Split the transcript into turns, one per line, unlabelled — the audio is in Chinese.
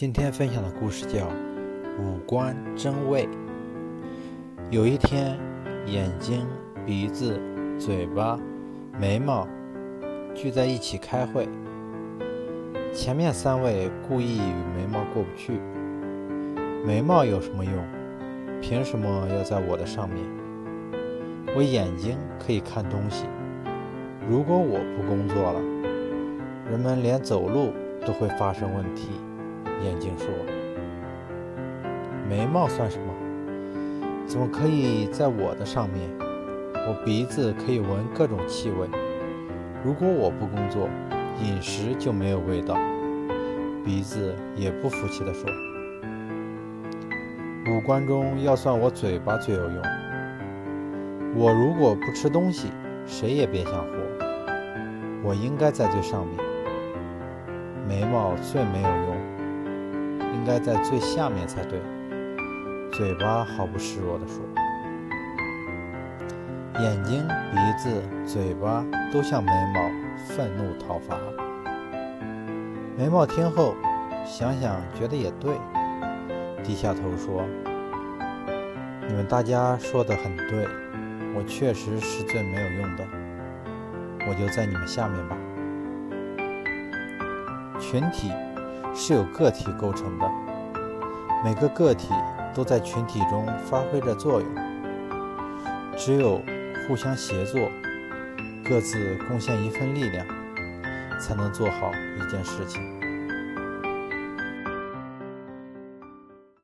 今天分享的故事叫《五官真味》。有一天，眼睛、鼻子、嘴巴、眉毛聚在一起开会。前面三位故意与眉毛过不去。眉毛有什么用？凭什么要在我的上面？我眼睛可以看东西。如果我不工作了，人们连走路都会发生问题。眼睛说：“眉毛算什么？怎么可以在我的上面？我鼻子可以闻各种气味。如果我不工作，饮食就没有味道。”鼻子也不服气地说：“五官中要算我嘴巴最有用。我如果不吃东西，谁也别想活。我应该在最上面。眉毛最没有用。”应该在最下面才对。嘴巴毫不示弱地说：“眼睛、鼻子、嘴巴都向眉毛愤怒讨伐。”眉毛听后想想，觉得也对，低下头说：“你们大家说的很对，我确实是最没有用的，我就在你们下面吧。”群体。是由个体构成的，每个个体都在群体中发挥着作用。只有互相协作，各自贡献一份力量，才能做好一件事情。